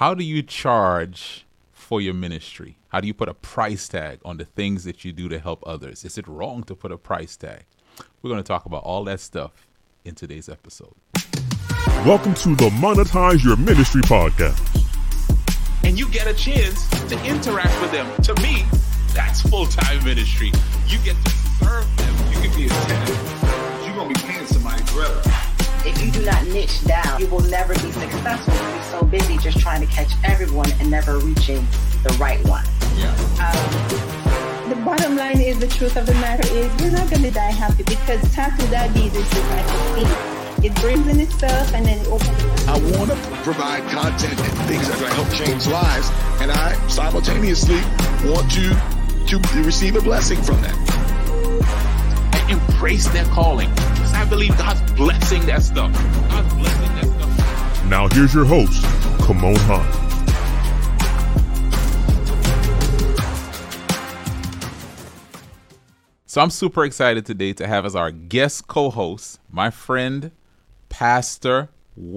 how do you charge for your ministry? How do you put a price tag on the things that you do to help others? Is it wrong to put a price tag? We're going to talk about all that stuff in today's episode. Welcome to the Monetize Your Ministry podcast. And you get a chance to interact with them. To me, that's full time ministry. You get to serve them. You can be a tenant. You're going to be paying somebody forever. If you do not niche down, you will never be successful. You'll be so busy just trying to catch everyone and never reaching the right one. Yeah. Um, the bottom line is the truth of the matter is you're not going to die happy because type 2 diabetes is like a thief. It brings in itself and then it opens. I want to provide content and things that are going to help change lives, and I simultaneously want to to receive a blessing from that. And embrace their calling. Because I believe God's blessing that stuff. God's blessing that stuff. Now here's your host, Kymone Hinds. So I'm super excited today to have as our guest co-host my friend, pastor,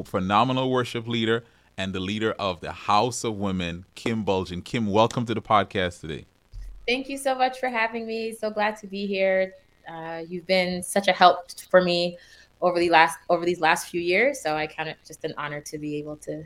phenomenal worship leader, and the leader of the House of Women, Kim Bulgin. Kim, welcome to the podcast today. Thank you so much for having me. So glad to be here. Uh, you've been such a help for me over the last over these last few years. So I count it just an honor to be able to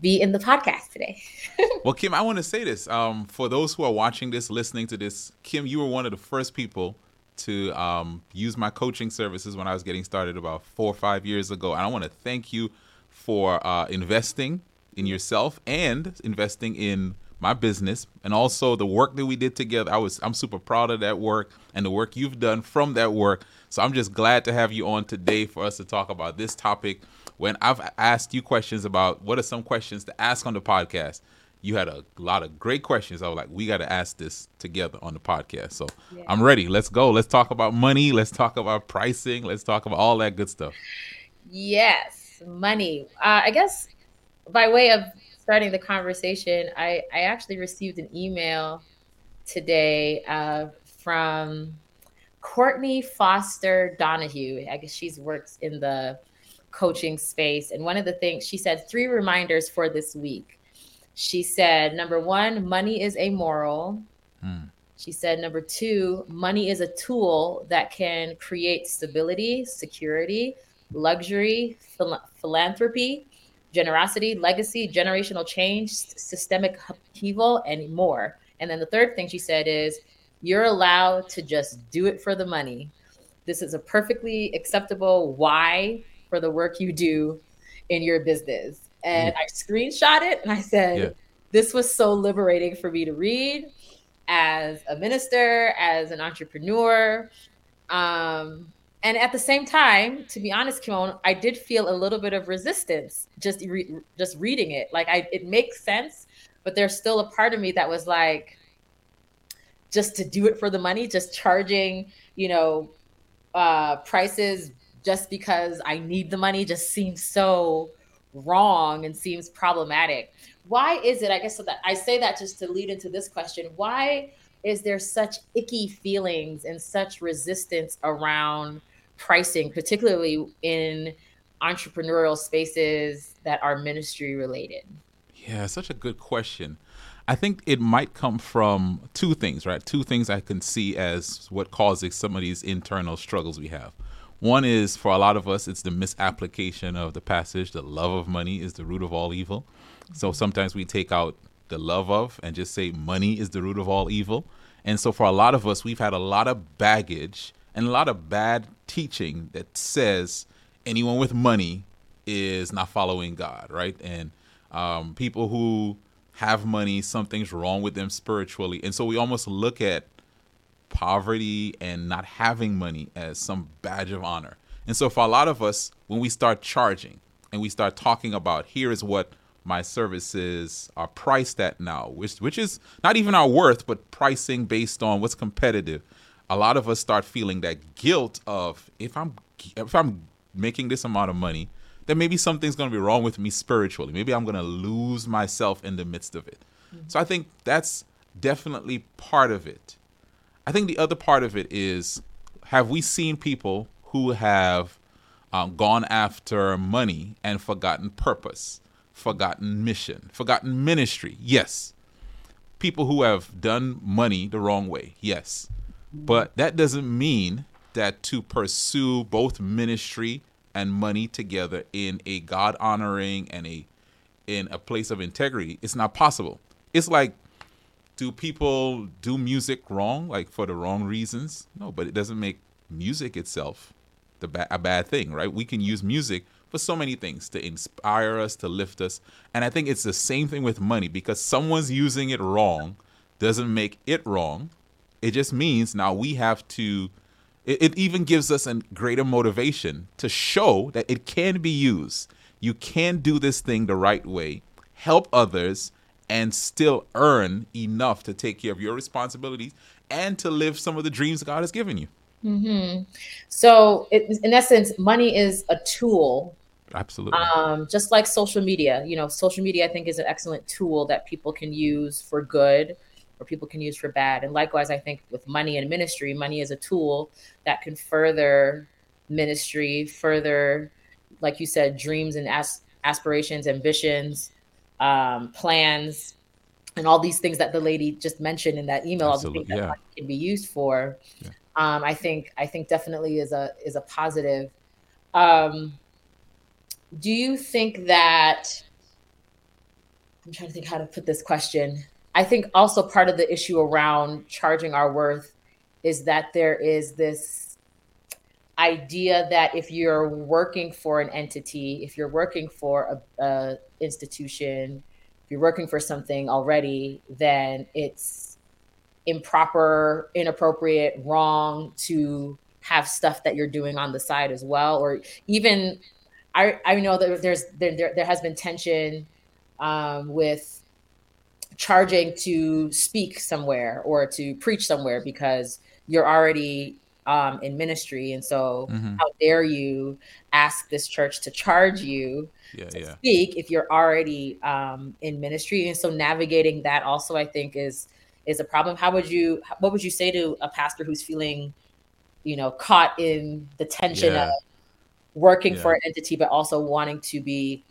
be in the podcast today. well, Kim, I want to say this. Um, for those who are watching this, listening to this, Kim, you were one of the first people to um, use my coaching services when I was getting started about four or five years ago. And I want to thank you for uh, investing in yourself and investing in my business and also the work that we did together. I was I'm super proud of that work and the work you've done from that work. So I'm just glad to have you on today for us to talk about this topic. When I've asked you questions about what are some questions to ask on the podcast, you had a lot of great questions. I was like, we got to ask this together on the podcast. So yeah. I'm ready. Let's go. Let's talk about money. Let's talk about pricing. Let's talk about all that good stuff. Yes, money. Uh, I guess by way of starting the conversation, I, I actually received an email today uh, from Courtney Foster Donahue. I guess she's works in the coaching space. And one of the things she said, three reminders for this week. She said, number one, money is amoral. Hmm. She said, number two, money is a tool that can create stability, security, luxury, phil- philanthropy, generosity, legacy, generational change, systemic upheaval, and more. And then the third thing she said is, you're allowed to just do it for the money. This is a perfectly acceptable why for the work you do in your business. And mm. I screenshot it and I said, yeah. this was so liberating for me to read as a minister, as an entrepreneur. Um, and at the same time, to be honest, Kymone, I did feel a little bit of resistance just re- just reading it. Like I, it makes sense, but there's still a part of me that was like, just to do it for the money, just charging, you know, uh, prices just because I need the money, just seems so wrong and seems problematic. Why is it? I guess so that I say that just to lead into this question. Why is there such icky feelings and such resistance around pricing, particularly in entrepreneurial spaces that are ministry related? Yeah, such a good question. I think it might come from two things, right? Two things I can see as what causes some of these internal struggles we have. One is for a lot of us, it's the misapplication of the passage, the love of money is the root of all evil. So mm-hmm. sometimes we take out the love of and just say money is the root of all evil. And so for a lot of us, we've had a lot of baggage and a lot of bad teaching that says anyone with money is not following God, right? And um, people who have money, something's wrong with them spiritually. And so we almost look at poverty and not having money as some badge of honor. And so for a lot of us, when we start charging and we start talking about here is what my services are priced at now, which which is not even our worth, but pricing based on what's competitive a lot of us start feeling that guilt of if I'm if I'm making this amount of money, then maybe something's going to be wrong with me spiritually. Maybe I'm going to lose myself in the midst of it. Mm-hmm. So I think that's definitely part of it. I think the other part of it is have we seen people who have um, gone after money and forgotten purpose? forgotten mission, forgotten ministry. Yes. People who have done money the wrong way. Yes. But that doesn't mean that to pursue both ministry and money together in a God honoring and a in a place of integrity, it's not possible. It's like do people do music wrong like for the wrong reasons? No, but it doesn't make music itself the ba- a bad thing, right? We can use music for so many things to inspire us, to lift us. And I think it's the same thing with money because someone's using it wrong doesn't make it wrong. It just means now we have to, it, it even gives us a greater motivation to show that it can be used. You can do this thing the right way, help others, and still earn enough to take care of your responsibilities and to live some of the dreams God has given you. Mm-hmm. So, it, in essence, money is a tool. Absolutely. Um, just like social media, you know, social media, I think, is an excellent tool that people can use for good or people can use for bad. And likewise, I think with money and ministry, money is a tool that can further ministry, further, like you said, dreams and as- aspirations, ambitions, um, plans, and all these things that the lady just mentioned in that email, all the things that yeah. money can be used for. Yeah. Um, I think I think definitely is a is a positive. Um, do you think that I'm trying to think how to put this question. I think also part of the issue around charging our worth is that there is this idea that if you're working for an entity, if you're working for a, a institution, if you're working for something already, then it's improper, inappropriate, wrong to have stuff that you're doing on the side as well, or even I, I know that there's there, there, there has been tension um, with charging to speak somewhere or to preach somewhere because you're already um, in ministry, and so Mhm. how dare you ask this church to charge you Yeah, to yeah. speak if you're already um, in ministry? And so navigating that also, I think, is is a problem. How would you what would you say to a pastor who's feeling, you know, caught in the tension Yeah. of working for an entity but also wanting to be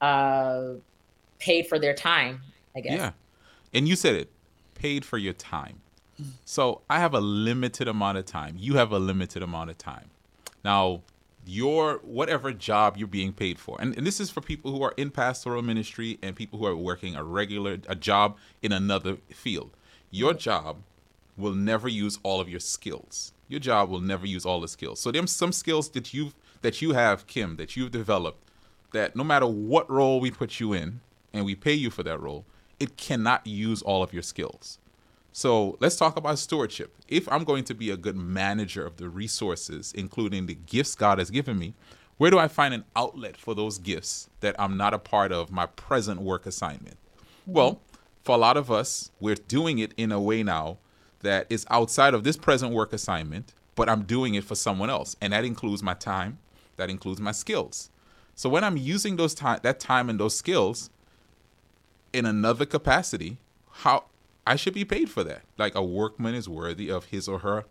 uh paid for their time i guess Yeah. And you said it paid for your time. So I have a limited amount of time. You have a limited amount of time. Now, your whatever job you're being paid for, and, and this is for people who are in pastoral ministry and people who are working a regular a job in another field. Your job will never use all of your skills. Your job will never use all the skills. So there's some skills that you've that you have, Kim, that you've developed that no matter what role we put you in and we pay you for that role, it cannot use all of your skills. So let's talk about stewardship. If I'm going to be a good manager of the resources, including the gifts God has given me, where do I find an outlet for those gifts that I'm not a part of my present work assignment? Well, for a lot of us, we're doing it in a way now that is outside of this present work assignment, but I'm doing it for someone else. And that includes my time, that includes my skills. So when I'm using those time that time and those skills in another capacity, how I should be paid for that. Like a workman is worthy of his or her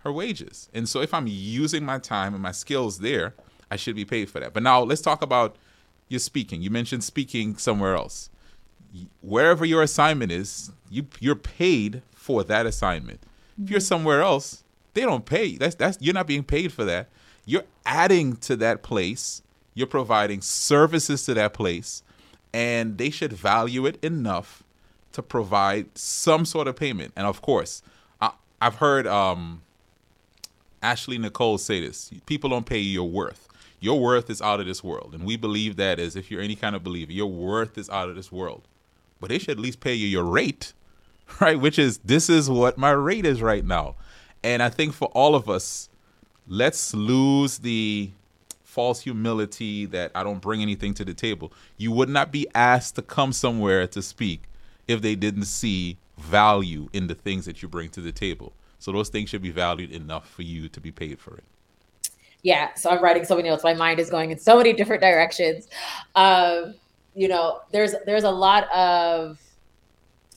her wages. And so if I'm using my time and my skills there, I should be paid for that. But now let's talk about your speaking. You mentioned speaking somewhere else. Wherever your assignment is, you you're paid for that assignment. If you're mm-hmm. somewhere else, they don't pay. That's that's you're not being paid for that. You're adding to that place. You're providing services to that place, and they should value it enough to provide some sort of payment. And of course, I, I've heard um, Ashley Nicole say this: people don't pay you your worth. Your worth is out of this world, and we believe that as if you're any kind of believer, your worth is out of this world. But they should at least pay you your rate, right? Which is this is what my rate is right now. And I think for all of us, let's lose the false humility that I don't bring anything to the table. You would not be asked to come somewhere to speak if they didn't see value in the things that you bring to the table. So those things should be valued enough for you to be paid for it. yeah so i'm writing so many notes my mind is going in so many different directions um you know there's there's a lot of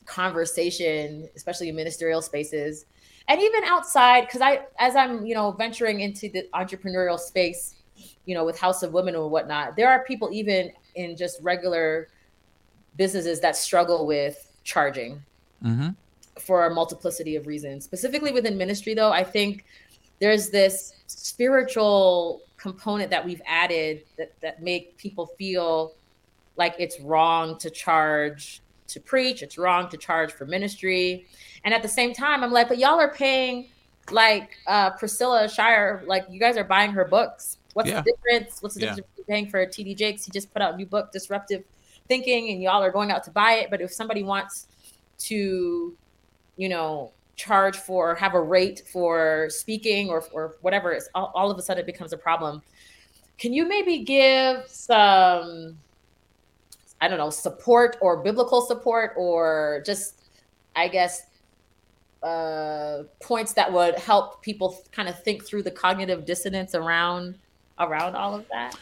conversation especially in ministerial spaces and even outside because i as i'm you know venturing into the entrepreneurial space you know with house of women or whatnot there are people even in just regular businesses that struggle with charging Mm-hmm. for a multiplicity of reasons. Specifically within ministry, though, I think there's this spiritual component that we've added that, that make people feel like it's wrong to charge to preach, it's wrong to charge for ministry. And at the same time, I'm like, but y'all are paying like uh, Priscilla Shirer, like you guys are buying her books. What's Yeah. the difference? What's the Yeah. difference between paying for TD Jakes? He just put out a new book, Disruptive Thinking, and y'all are going out to buy it. But if somebody wants to, you know, charge for have a rate for speaking or or whatever, it's all, all of a sudden it becomes a problem. Can you maybe give some, I don't know, support or biblical support or just, I guess, uh, points that would help people kind of think through the cognitive dissonance around around all of that?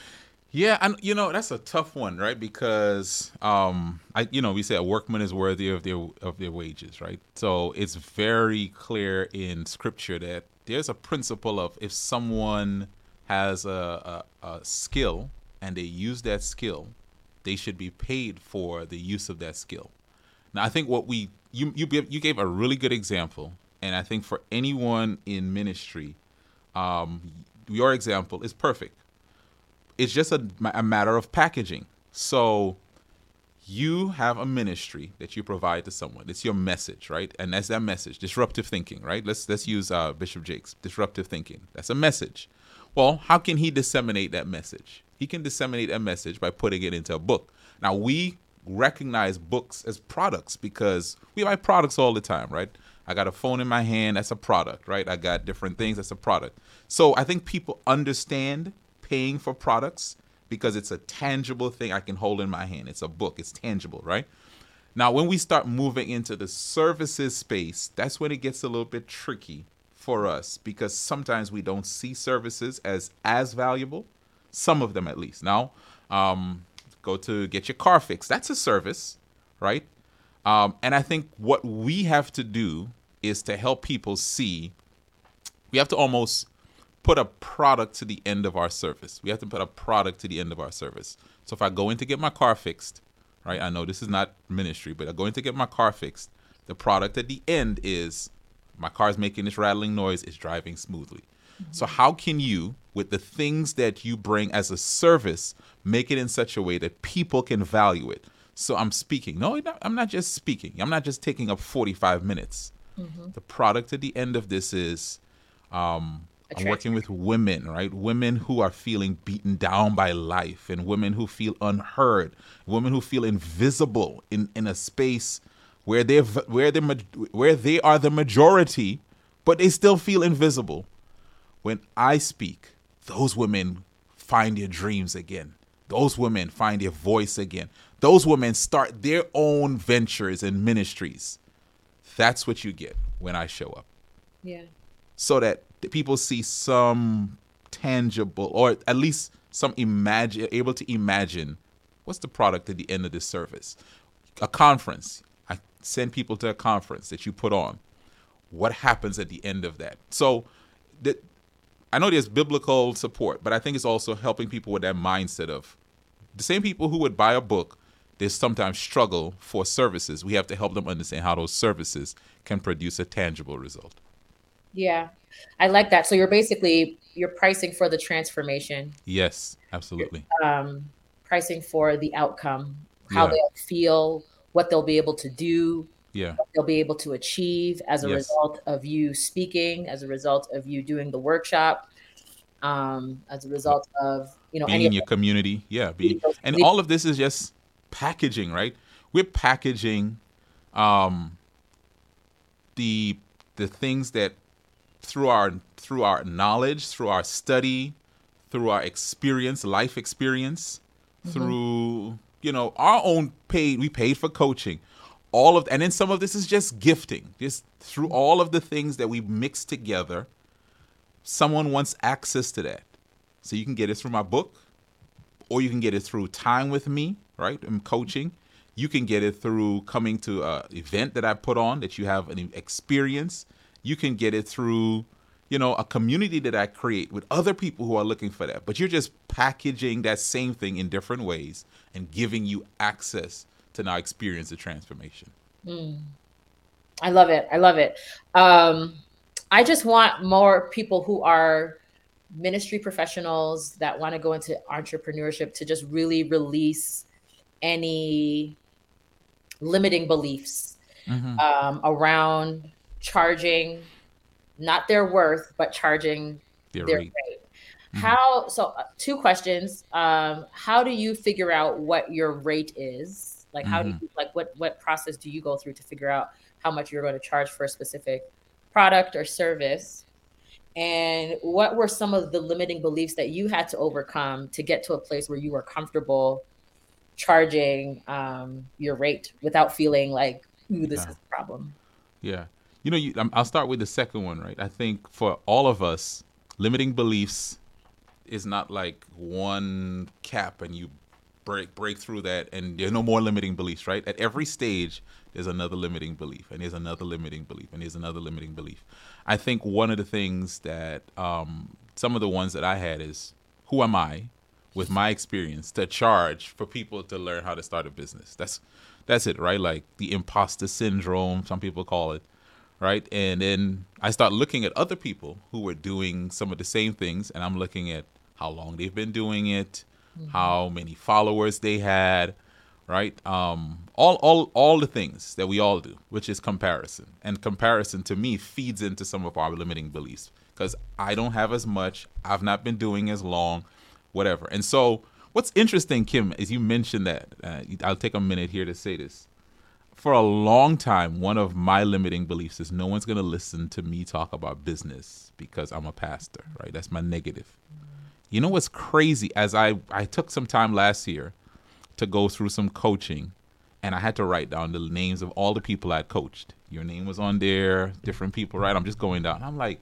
Yeah, and you know that's a tough one, right? Because um, I, you know, we say a workman is worthy of their of their wages, right? So it's very clear in Scripture that there's a principle of if someone has a, a, a skill and they use that skill, they should be paid for the use of that skill. Now, I think what we you you you gave a really good example, and I think for anyone in ministry, um, your example is perfect it's just a, a matter of packaging. So you have a ministry that you provide to someone. It's your message, right? And that's that message, disruptive thinking, right? Let's let's use uh, Bishop Jakes, disruptive thinking. That's a message. Well, how can he disseminate that message? He can disseminate that message by putting it into a book. Now we recognize books as products because we buy products all the time, right? I got a phone in my hand, that's a product, right? I got different things, that's a product. So I think people understand paying for products because it's a tangible thing I can hold in my hand. It's a book, it's tangible, right? Now, when we start moving into the services space, that's when it gets a little bit tricky for us because sometimes we don't see services as as valuable, some of them at least. Now, um, go to get your car fixed. That's a service, right? Um, and I think what we have to do is to help people see. We have to almost put a product to the end of our service. We have to put a product to the end of our service. So if I go in to get my car fixed, right? I know this is not ministry, but I go in to get my car fixed. The product at the end is my car's making this rattling noise, it's driving smoothly. Mm-hmm. So how can you, with the things that you bring as a service, make it in such a way that people can value it? So I'm speaking. No, I'm not just speaking. I'm not just taking up 45 minutes. The product at the end of this is um, I'm working with women, right? Women who are feeling beaten down by life, and women who feel unheard, women who feel invisible in, in a space where they where they where they are the majority, but they still feel invisible. When I speak, those women find their dreams again. Those women find their voice again. Those women start their own ventures and ministries. That's what you get when I show up. Yeah. so that the people see some tangible or at least some imagine able to imagine what's the product at the end of this service. A conference. I send people to a conference that you put on. What happens at the end of that? So that i know there's biblical support but i think it's also helping people with that mindset of the same people who would buy a book they sometimes struggle for services we have to help them understand how those services can produce a tangible result Yeah. I like that. So you're basically you're pricing for the transformation, yes absolutely um, pricing for the outcome, how Yeah. they'll feel, what they'll be able to do, yeah what they'll be able to achieve as a Yes. result of you speaking, as a result of you doing the workshop, um, as a result of you know being any in your community yeah be, and all of this is just packaging right? We're packaging um the the things that through our through our knowledge through our study through our experience life experience through you know our own paid we paid for coaching. All of and then some of this is just gifting. Just through all of the things that we mix together someone wants access to that. So you can get it through my book or you can get it through time with me right and coaching you can get it through coming to a event that i put on that you have an experience you can get it through you know, a community that I create with other people who are looking for that. But you're just packaging that same thing in different ways and giving you access to now experience the transformation. Mm. I love it. I love it. Um, I just want more people who are ministry professionals that want to go into entrepreneurship to just really release any limiting beliefs mm-hmm. um, around charging not their worth, but charging their, their rate. rate. Mm-hmm. How so? Uh, two questions. Um, how do you figure out what your rate is? Like, how mm-hmm. do you like what what process do you go through to figure out how much you're going to charge for a specific product or service? And what were some of the limiting beliefs that you had to overcome to get to a place where you were comfortable charging um, your rate without feeling like, ooh, this yeah. is a problem? Yeah. You know, you, I'll start with the second one, right? I think for all of us, limiting beliefs is not like one cap and you break break through that and there's no more limiting beliefs, right? At every stage, there's another limiting belief, and there's another limiting belief, and there's another limiting belief. I think one of the things that um, some of the ones that I had is who am I, with my experience, to charge for people to learn how to start a business. That's that's it, right? Like the imposter syndrome, some people call it right? And then I start looking at other people who were doing some of the same things, and I'm looking at how long they've been doing it, mm-hmm. how many followers they had, right? Um, all, all, all the things that we all do, which is comparison. And comparison to me feeds into some of our limiting beliefs because I don't have as much, I've not been doing as long, whatever. And so, what's interesting, Kim, is you mentioned that. Uh, I'll take a minute here to say this for a long time, one of my limiting beliefs is no one's going to listen to me talk about business because I'm a pastor, right? That's my negative. You know what's crazy? As I, I took some time last year to go through some coaching, and I had to write down the names of all the people I'd coached. Your name was on there, different people, right? I'm just going down. I'm like,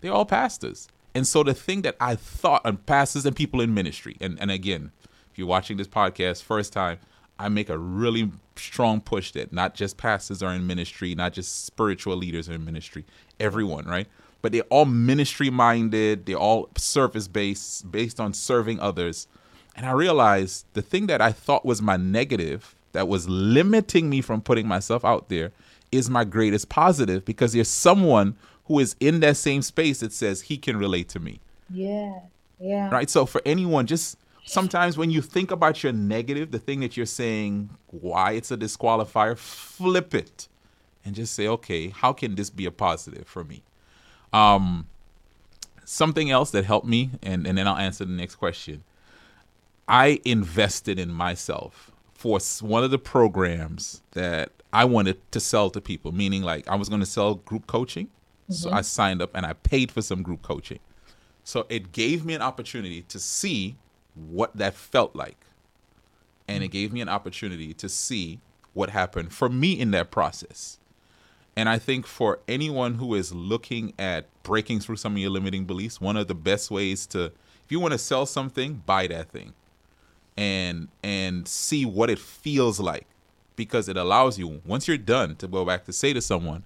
they're all pastors. And so the thing that I thought, on pastors and people in ministry, and, and again, if you're watching this podcast first time, I make a really strong push that not just pastors are in ministry, not just spiritual leaders are in ministry, everyone, right? But they're all ministry minded, they're all service based, based on serving others. And I realized the thing that I thought was my negative, that was limiting me from putting myself out there, is my greatest positive because there's someone who is in that same space that says he can relate to me. Yeah. Yeah. Right. So for anyone, just sometimes when you think about your negative, the thing that you're saying, why it's a disqualifier, flip it and just say, okay, how can this be a positive for me? Um, something else that helped me, and, and then I'll answer the next question. I invested in myself for one of the programs that I wanted to sell to people, meaning like I was going to sell group coaching. Mm-hmm. So I signed up and I paid for some group coaching. So it gave me an opportunity to see what that felt like. And it gave me an opportunity to see what happened for me in that process. And I think for anyone who is looking at breaking through some of your limiting beliefs, one of the best ways to if you want to sell something, buy that thing. And and see what it feels like because it allows you once you're done to go back to say to someone,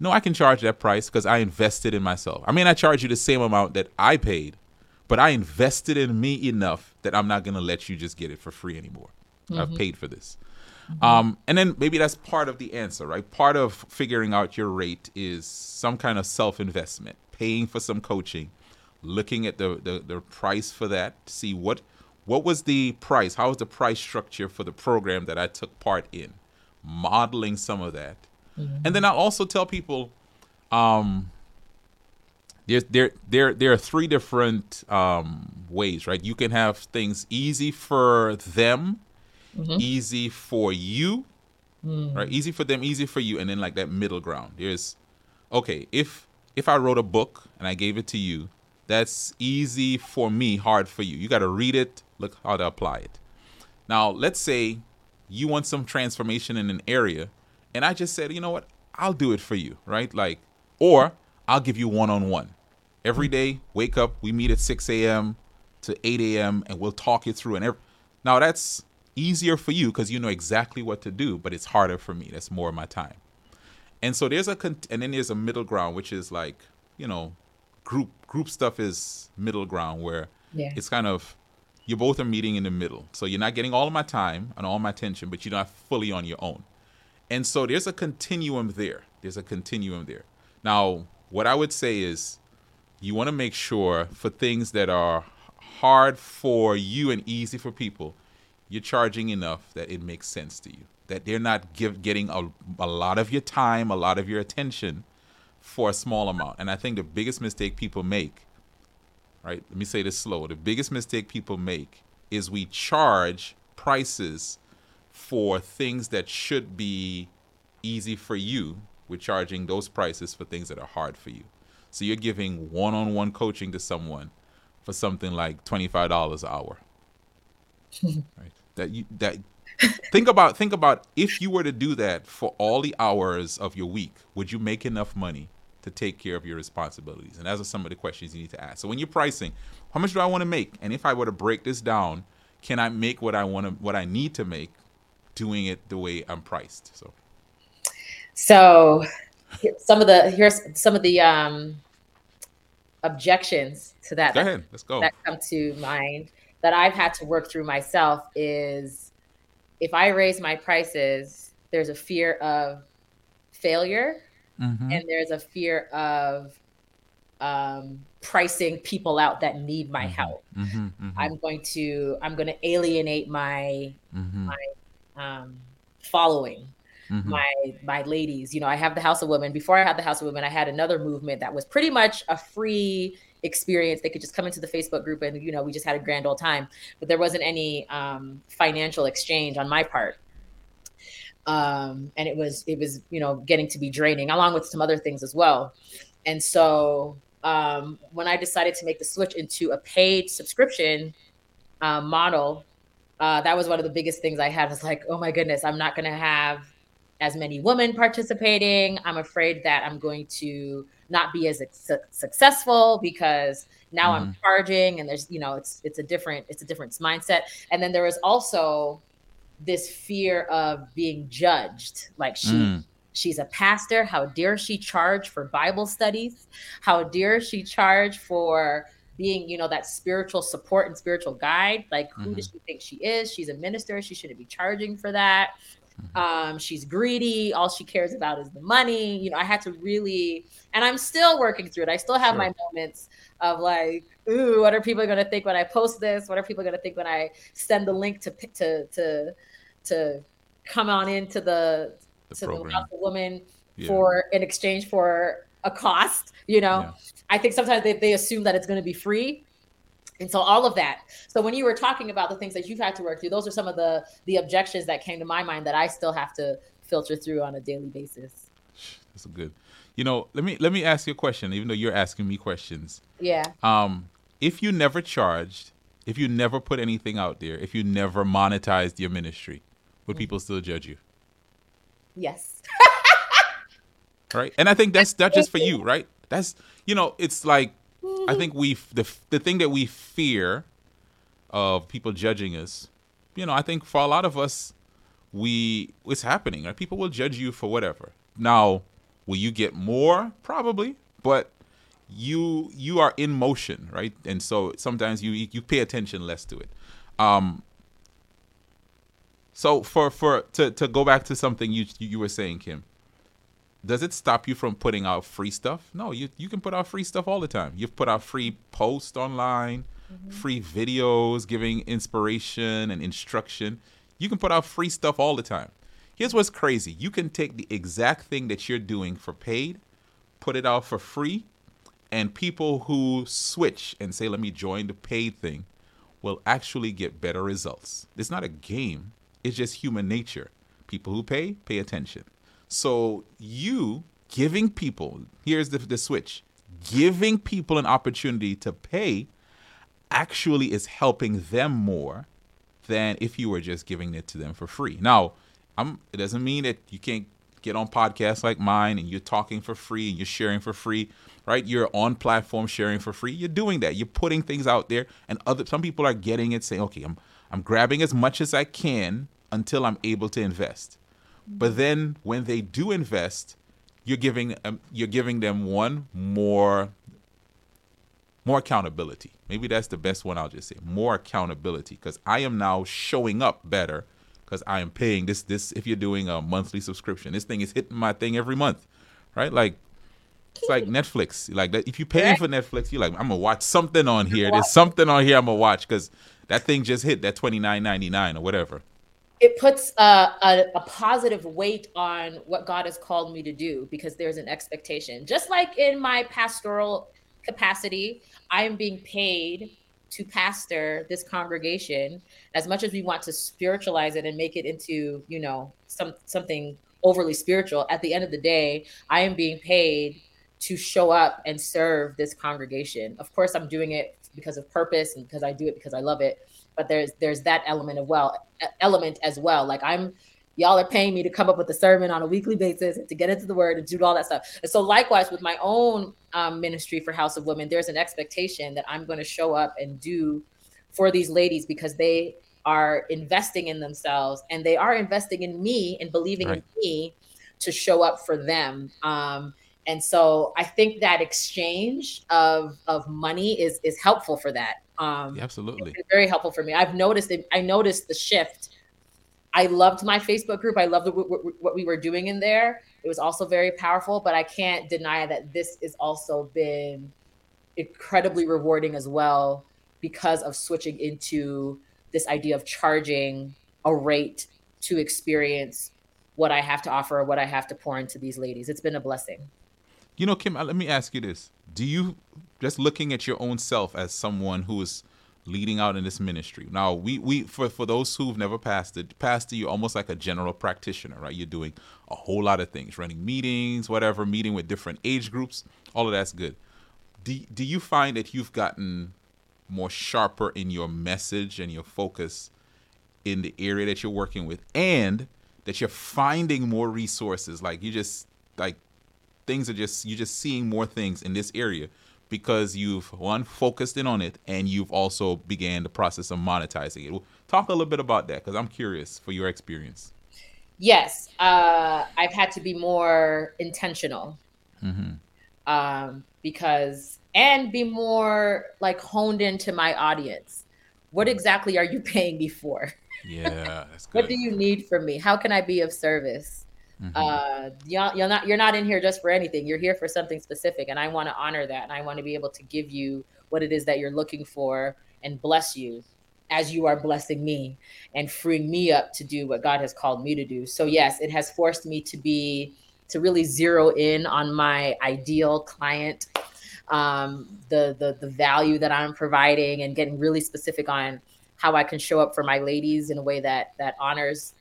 "No, I can charge that price because I invested in myself." I mean, I charge you the same amount that I paid, but I invested in me enough that I'm not going to let you just get it for free anymore. Mm-hmm. I've paid for this. Mm-hmm. Um, and then maybe that's part of the answer, right? Part of figuring out your rate is some kind of self investment, paying for some coaching, looking at the, the, the price for that, see what what was the price, how was the price structure for the program that I took part in, modeling some of that. Mm-hmm. And then I also tell people, um, there's there there there are three different um, ways, right? You can have things easy for them, mm-hmm. easy for you, mm. right? Easy for them, easy for you, and then like that middle ground. There's okay, if if I wrote a book and I gave it to you, that's easy for me, hard for you. You got to read it, look how to apply it. Now, let's say you want some transformation in an area, and I just said, you know what, I'll do it for you, right? Like, or I'll give you one on one. Every day, wake up, we meet at 6 a.m. to 8 a.m. and we'll talk you through. And every, now that's easier for you because you know exactly what to do, but it's harder for me. That's more of my time. And so there's a, con- and then there's a middle ground, which is like, you know, group group stuff is middle ground where Yeah. it's kind of you both are meeting in the middle. So you're not getting all of my time and all my attention, but you're not fully on your own. And so there's a continuum there. There's a continuum there. Now, what I would say is you want to make sure for things that are hard for you and easy for people, you're charging enough that it makes sense to you. That they're not give, getting a, a lot of your time, a lot of your attention for a small amount. And I think the biggest mistake people make, right? Let me say this slow. The biggest mistake people make is we charge prices for things that should be easy for you. We're charging those prices for things that are hard for you. So you're giving one-on-one coaching to someone for something like twenty-five dollars an hour. right? That you that think about think about if you were to do that for all the hours of your week, would you make enough money to take care of your responsibilities? And those are some of the questions you need to ask. So when you're pricing, how much do I want to make? And if I were to break this down, can I make what I want to what I need to make doing it the way I'm priced? So So some of the here's some of the um objections to that go that, ahead, let's go. that come to mind that I've had to work through myself is if I raise my prices, there's a fear of failure Mhm. and there's a fear of um, pricing people out that need my help. Mhm, mhm, I'm going to I'm going to alienate my mhm, um, following mhm. my my ladies. You know, I have the House of Women. Before I had the House of Women, I had another movement that was pretty much a free experience. They could just come into the Facebook group and you know we just had a grand old time. But there wasn't any um, financial exchange on my part. Um, and it was it was you know getting to be draining along with some other things as well. And so um, when I decided to make the switch into a paid subscription uh, model, uh, that was one of the biggest things I had. Was like, oh my goodness, I'm not going to have as many women participating. I'm afraid that I'm going to not be as su- successful because now I'm charging, and there's you know it's it's a different it's a different mindset. And then there was also this fear of being judged, like she. Mm. She's a pastor. How dare she charge for Bible studies? How dare she charge for being, you know, that spiritual support and spiritual guide? Like, who does she think she is? She's a minister. She shouldn't be charging for that. Um, she's greedy. All she cares about is the money. You know, I had to really, and I'm still working through it. I still have Sure. my moments of like, ooh, what are people going to think when I post this? What are people going to think when I send the link to to to to come on into the, The to the program. House of Women Yeah. for in exchange for a cost? You know, Yeah. I think sometimes they, they assume that it's going to be free. And so all of that. So when you were talking about the things that you've had to work through, those are some of the the objections that came to my mind that I still have to filter through on a daily basis. That's good. You know, let me let me ask you a question. Even though you're asking me questions, Yeah. um, if you never charged, if you never put anything out there, if you never monetized your ministry, would people still judge you? Yes. Right? And I think that's that's just for you, right? That's you know, it's like I think we the the thing that we fear of people judging us, you know, I think for a lot of us, we it's happening. Right? People will judge you for whatever. Now, will you get more? Probably, but you you are in motion, right? And so sometimes you you pay attention less to it. Um, so for for to to go back to something you you were saying, Kim, does it stop you from putting out free stuff? No, you you can put out free stuff all the time. You've put out free posts online, mm-hmm. free videos giving inspiration and instruction. You can put out free stuff all the time. Here's what's crazy. You can take the exact thing that you're doing for paid, put it out for free, and people who switch and say, "Let me join the paid thing," will actually get better results. It's not a game. It's just human nature. People who pay, pay attention. So you giving people, here's the, the switch, giving people an opportunity to pay actually is helping them more than if you were just giving it to them for free. Now, I'm, it doesn't mean that you can't get on podcasts like mine and you're talking for free and you're sharing for free, right? You're on platform sharing for free. You're doing that. You're putting things out there, and other some people are getting it, saying, "Okay, I'm I'm grabbing as much as I can until I'm able to invest." But then when they do invest, you're giving um, you're giving them one more more accountability. Maybe that's the best one I'll just say. More accountability because I am now showing up better because I am paying this this if you're doing a monthly subscription. This thing is hitting my thing every month. Right? Like it's like Netflix. Like that if you pay for Netflix, you're like, I'm gonna watch something on here. There's something on here I'm gonna watch because that thing just hit that twenty nine ninety nine or whatever. It puts a, a, a positive weight on what God has called me to do because there's an expectation. Just like in my pastoral capacity, I am being paid to pastor this congregation as much as we want to spiritualize it and make it into you know some something overly spiritual. At the end of the day i am being paid to show up and serve this congregation. Of course i'm doing it because of purpose and because i do it because i love it but there's there's that element of well element as well like i'm y'all are paying me to come up with a sermon on a weekly basis and to get into the word and do all that stuff. And so, likewise, with my own um, ministry for House of Women, there's an expectation that I'm going to show up and do for these ladies because they are investing in themselves and they are investing in me and believing right. in me to show up for them. Um, and so I think that exchange of of money is is helpful for that. Um, yeah, absolutely, very helpful for me. I've noticed it, I noticed the shift I loved my Facebook group. I loved what we were doing in there. It was also very powerful, but I can't deny that this has also been incredibly rewarding as well because of switching into this idea of charging a rate to experience what I have to offer, what I have to pour into these ladies. It's been a blessing. You know, Kim, uh, let me ask you this. Do you just looking at your own self as someone who is leading out in this ministry. Now, we we for for those who've never pastored, pastor, you're almost like a general practitioner, right? You're doing a whole lot of things, running meetings, whatever, meeting with different age groups. All of that's good. Do do you find that you've gotten more sharper in your message and your focus in the area that you're working with, and that you're finding more resources? Like you just like things are just you're just seeing more things in this area because you've one focused in on it and you've also began the process of monetizing it. Talk a little bit about that because I'm curious for your experience. Yes, uh, I've had to be more intentional mm-hmm. um, because and be more like honed into my audience. What exactly are you paying me for? Yeah, what do you need from me? How can I be of service? Mm-hmm. Uh, you're, you're not you're not in here just for anything. You're here for something specific, and I want to honor that, and I want to be able to give you what it is that you're looking for and bless you as you are blessing me and freeing me up to do what God has called me to do. So yes, it has forced me to be to really zero in on my ideal client, um, the the the value that I'm providing, and getting really specific on how I can show up for my ladies in a way that that honors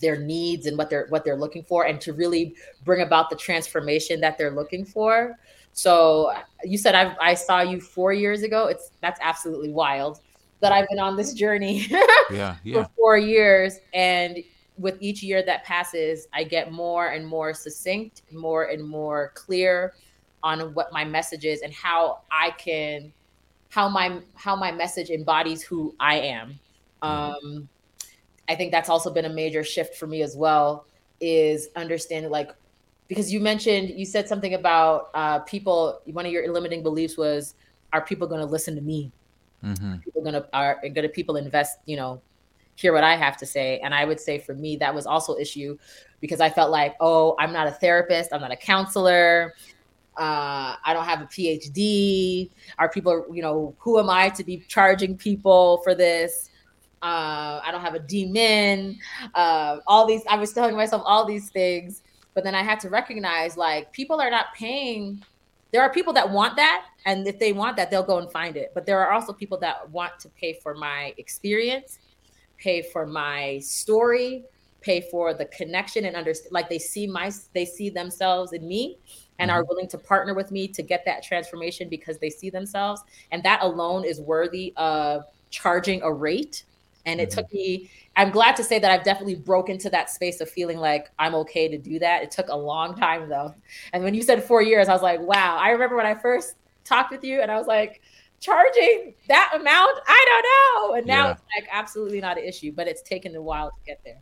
their needs and what they're what they're looking for and to really bring about the transformation that they're looking for so you said i i saw you four years ago it's that's absolutely wild that i've been on this journey yeah, yeah. for four years and with each year that passes i get more and more succinct more and more clear on what my message is and how i can how my how my message embodies who i am mm-hmm. um I think that's also been a major shift for me as well is understanding like because you mentioned you said something about uh, people one of your limiting beliefs was are people going to listen to me mm-hmm. people going to are going to people invest you know hear what i have to say and i would say for me that was also issue because i felt like oh i'm not a therapist i'm not a counselor uh, I don't have a PhD. Are people, you know, who am I to be charging people for this? Uh, I don't have a demon, uh, all these. I was telling myself all these things, but then I had to recognize like people are not paying. There are people that want that, and if they want that, they'll go and find it. But there are also people that want to pay for my experience, pay for my story, pay for the connection, and understand. Like they see my, they see themselves in me, and mm-hmm. are willing to partner with me to get that transformation because they see themselves, and that alone is worthy of charging a rate and it mm-hmm. took me, I'm glad to say that I've definitely broke into that space of feeling like I'm okay to do that. It took a long time though. And when you said four years, I was like, wow. I remember when I first talked with you and I was like, charging that amount? I don't know. And now yeah. it's like absolutely not an issue, but it's taken a while to get there.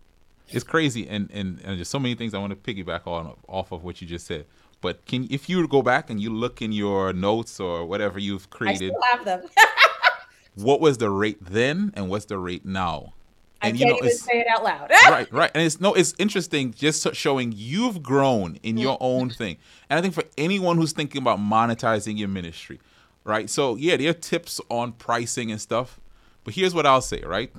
It's crazy. And, and, and there's so many things I want to piggyback on off of what you just said. But can if you go back and you look in your notes or whatever you've created, I still have them. what was the rate then and what's the rate now? I And can't even say it out loud. right, right. And it's no, it's interesting just showing you've grown in your own thing. And I think for anyone who's thinking about monetizing your ministry, right? So yeah, there are tips on pricing and stuff. But here's what I'll say, right?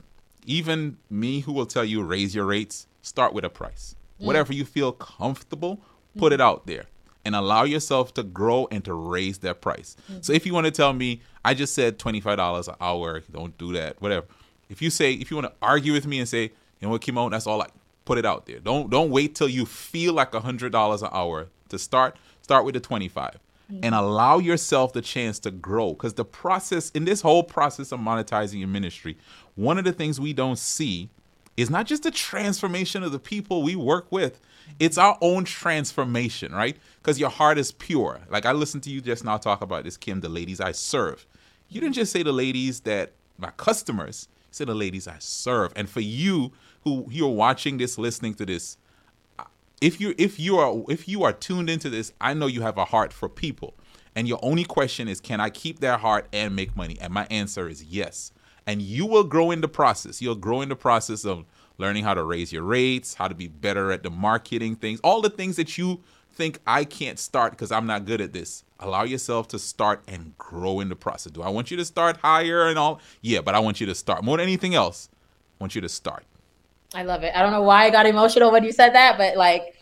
Even me who will tell you raise your rates, start with a price. Mm. Whatever you feel comfortable, put mm. it out there and allow yourself to grow and to raise that price. So if you want to tell me, I just said $25 an hour, don't do that, whatever. If you say, if you want to argue with me and say, you know what, Kymone, that's all I put it out there. Don't don't wait till you feel like a hundred dollars an hour to start. Start with the 25 mm. and allow yourself the chance to grow. Because the process in this whole process of monetizing your ministry, one of the things we don't see is not just the transformation of the people we work with, it's our own transformation, right? Because your heart is pure. Like I listened to you just now talk about this, Kim, the ladies I serve. You didn't just say the ladies that my customers, you said the ladies I serve. And for you who you're watching this, listening to this, uh, if you if you are if you are tuned into this, I know you have a heart for people. And your only question is, can I keep that heart and make money? And my answer is yes. And you will grow in the process. You'll grow in the process of learning how to raise your rates, how to be better at the marketing things, all the things that you think I can't start because I'm not good at this. Allow yourself to start and grow in the process. Do I want you to start higher and all? Yeah, but I want you to start. More than anything else, I want you to start. I love it. I don't know why I got emotional when you said that, but like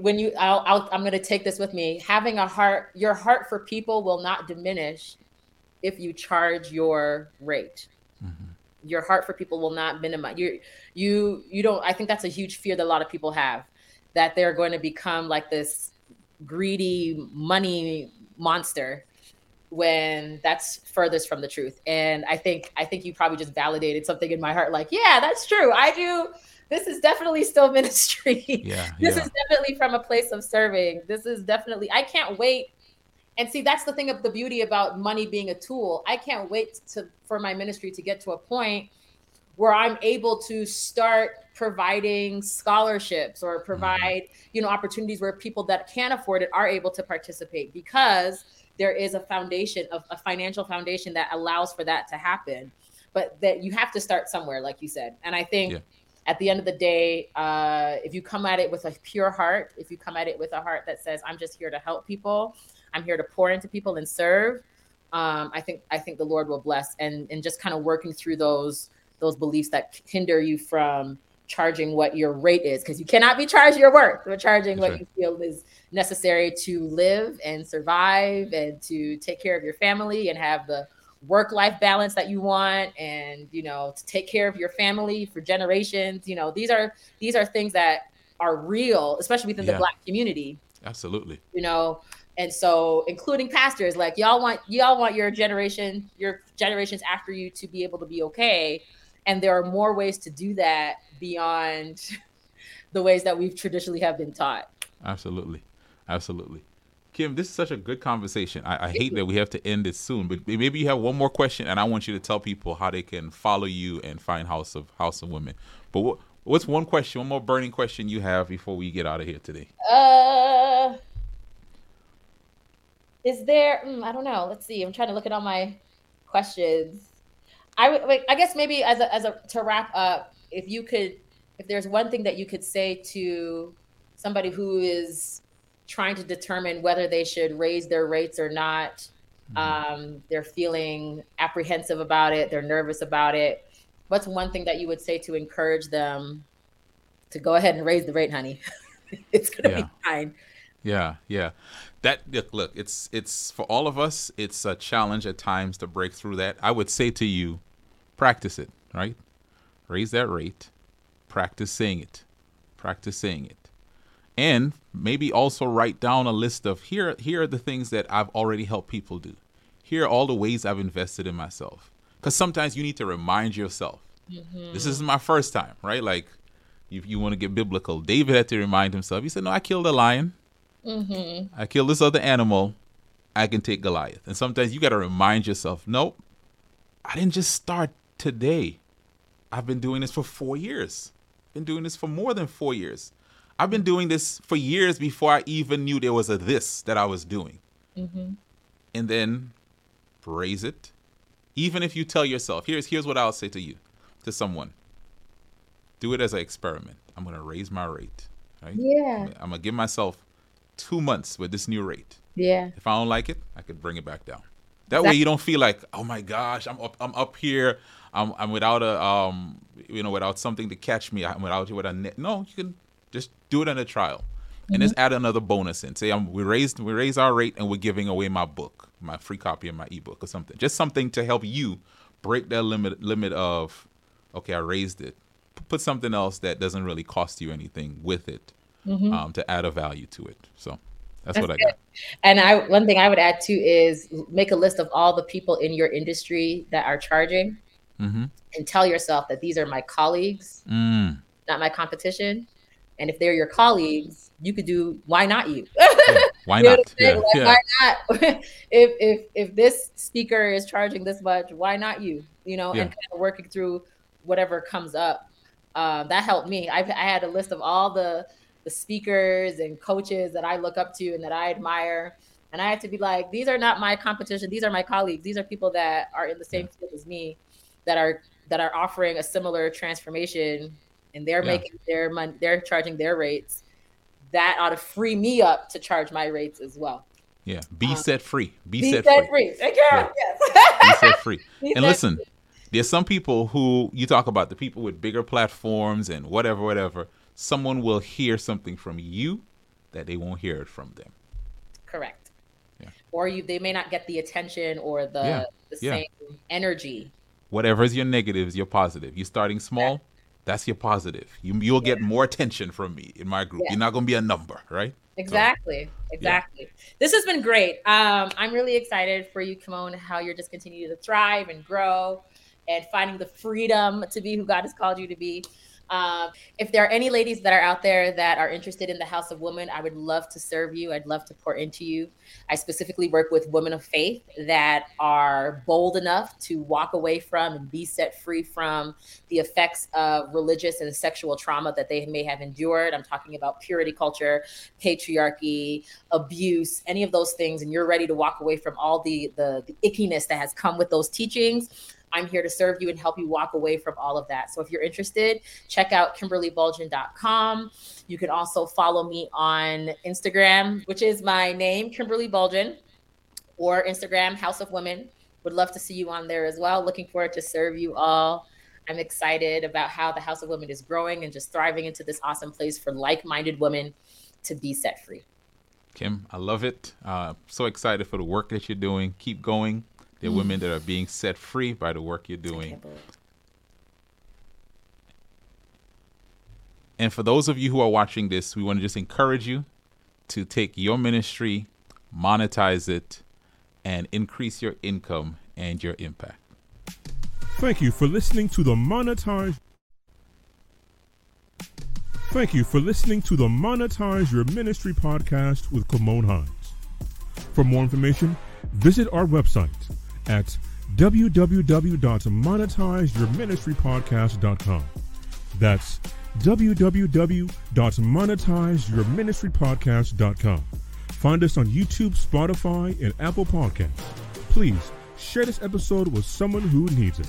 when you, I'll, I'll, I'm going to take this with me. Having a heart, your heart for people will not diminish if you charge your rate. Mm-hmm. Your heart for people will not minimize. You, you, you don't. I think that's a huge fear that a lot of people have, that they're going to become like this greedy money monster when that's furthest from the truth. And I think I think you probably just validated something in my heart like, yeah, that's true. I do this is definitely still ministry. Yeah, this yeah. is definitely from a place of serving. This is definitely I can't wait. And see, that's the thing of the beauty about money being a tool. I can't wait to for my ministry to get to a point where I'm able to start providing scholarships or provide, you know, opportunities where people that can't afford it are able to participate because there is a foundation of a financial foundation that allows for that to happen. But that you have to start somewhere, like you said. And I think Yeah. at the end of the day, uh, if you come at it with a pure heart, if you come at it with a heart that says, "I'm just here to help people, I'm here to pour into people and serve," um, I think I think the Lord will bless and and just kind of working through those those beliefs that hinder you from charging what your rate is because you cannot be charged your worth. We're charging That's what you feel is necessary to live and survive and to take care of your family and have the work life balance that you want and you know to take care of your family for generations you know these are these are things that are real especially within Yeah. the black community Absolutely. you know and so including pastors like y'all want y'all want your generation your generations after you to be able to be okay and there are more ways to do that beyond the ways that we've traditionally have been taught Absolutely. Absolutely. Kim, this is such a good conversation. I, I hate that we have to end it soon, but maybe you have one more question, and I want you to tell people how they can follow you and find House of House of Women. But what, what's one question, one more burning question you have before we get out of here today? uh is there mm, i don't know let's see i'm trying to look at all my questions i would like, i guess maybe as a as a to wrap up if you could if there's one thing that you could say to somebody who is trying to determine whether they should raise their rates or not um, they're feeling apprehensive about it they're nervous about it what's one thing that you would say to encourage them to go ahead and raise the rate honey it's gonna Yeah. be fine Yeah, yeah. That look, look, it's it's for all of us. It's a challenge at times to break through that. I would say to you, practice it. Right, raise that rate. Practice saying it. Practice saying it, and maybe also write down a list of here. Here are the things that I've already helped people do. Here are all the ways I've invested in myself. Because sometimes you need to remind yourself. Mm-hmm. This isn't my first time, right? Like, if you want to get biblical, David had to remind himself. He said, "No, I killed a lion." I kill this other animal, I can take Goliath. And sometimes you got to remind yourself, nope, I didn't just start today. I've been doing this for four years. Been doing this for more than four years. I've been doing this for years before I even knew there was a this that I was doing. Mm-hmm. And then raise it. Even if you tell yourself, here's here's what I'll say to you, to someone. Do it as an experiment. I'm gonna raise my rate. Right? Yeah. I'm gonna give myself two months with this new rate. Yeah. If I don't like it, I could bring it back down. That way you don't feel like, oh my gosh, I'm up, I'm up here, I'm, I'm without a, um, you know, without something to catch me. I'm without you with a net. No, you can just do it on a trial, and just add another bonus in. Say, um, we raised we raise our rate, and we're giving away my book, my free copy of my ebook, or something. Just something to help you break that limit limit of, okay, I raised it. Put something else that doesn't really cost you anything with it, um, to add a value to it. So that's, what I That's got. And I one thing I would add too is make a list of all the people in your industry that are charging Mm-hmm. and tell yourself that these are my colleagues, Mm. not my competition. And if they're your colleagues, you could do why not you? Why You know not? what I'm saying? Yeah, Like, yeah. Why not? if if if this speaker is charging this much, why not you? You know, Yeah. and kind of working through whatever comes up. Um, that helped me. I, I had a list of all the the speakers and coaches that I look up to and that I admire, and I had to be like, these are not my competition. These are my colleagues. These are people that are in the same field as me, that are that are offering a similar transformation, and they're Yeah. making their money. They're charging their rates that ought to free me up to charge my rates as well. Yeah. Be um, set free. Be, Be set, set free. free. Yeah. Yes. Be set free. Be and set listen, there's some people who you talk about the people with bigger platforms and whatever, whatever. Someone will hear something from you that they won't hear it from them. Correct. Yeah. Or you, they may not get the attention or the Yeah. the Yeah. same energy. Whatever's your negative is your positive. You're starting small, that's your positive. You you'll get more attention from me in my group. You're not gonna be a number, right? Exactly. Exactly. This has been great. Um, I'm really excited for you, Kymone, how you're just continuing to thrive and grow and finding the freedom to be who God has called you to be. Um, if there are any ladies that are out there that are interested in the House of Women, I would love to serve you. I'd love to pour into you. I specifically work with women of faith that are bold enough to walk away from and be set free from the effects of religious and sexual trauma that they may have endured. I'm talking about purity culture, patriarchy, abuse, any of those things, and you're ready to walk away from all the the, the ickiness that has come with those teachings. I'm here to serve you and help you walk away from all of that. So if you're interested, check out kimberlybulgin.com. You can also follow me on Instagram, which is my name, Kimberly Bulgin, or Instagram, House of Women. Would love to see you on there as well. Looking forward to serve you all. I'm excited about how the House of Women is growing and just thriving into this awesome place for like-minded women to be set free. Kim, I love it. Uh, so excited for the work that you're doing. Keep going. There are women that are being set free by the work you're doing. And for those of you who are watching this, we want to just encourage you to take your ministry, monetize it, and increase your income and your impact. Thank you for listening to the Monetize. Thank you for listening to the Monetize Your Ministry podcast with Kymone Hinds. For more information, visit our website at www.monetizeyourministrypodcast.com. That's www.monetizeyourministrypodcast.com. Find us on YouTube, Spotify, and Apple Podcasts. Please share this episode with someone who needs it.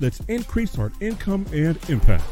Let's increase our income and impact.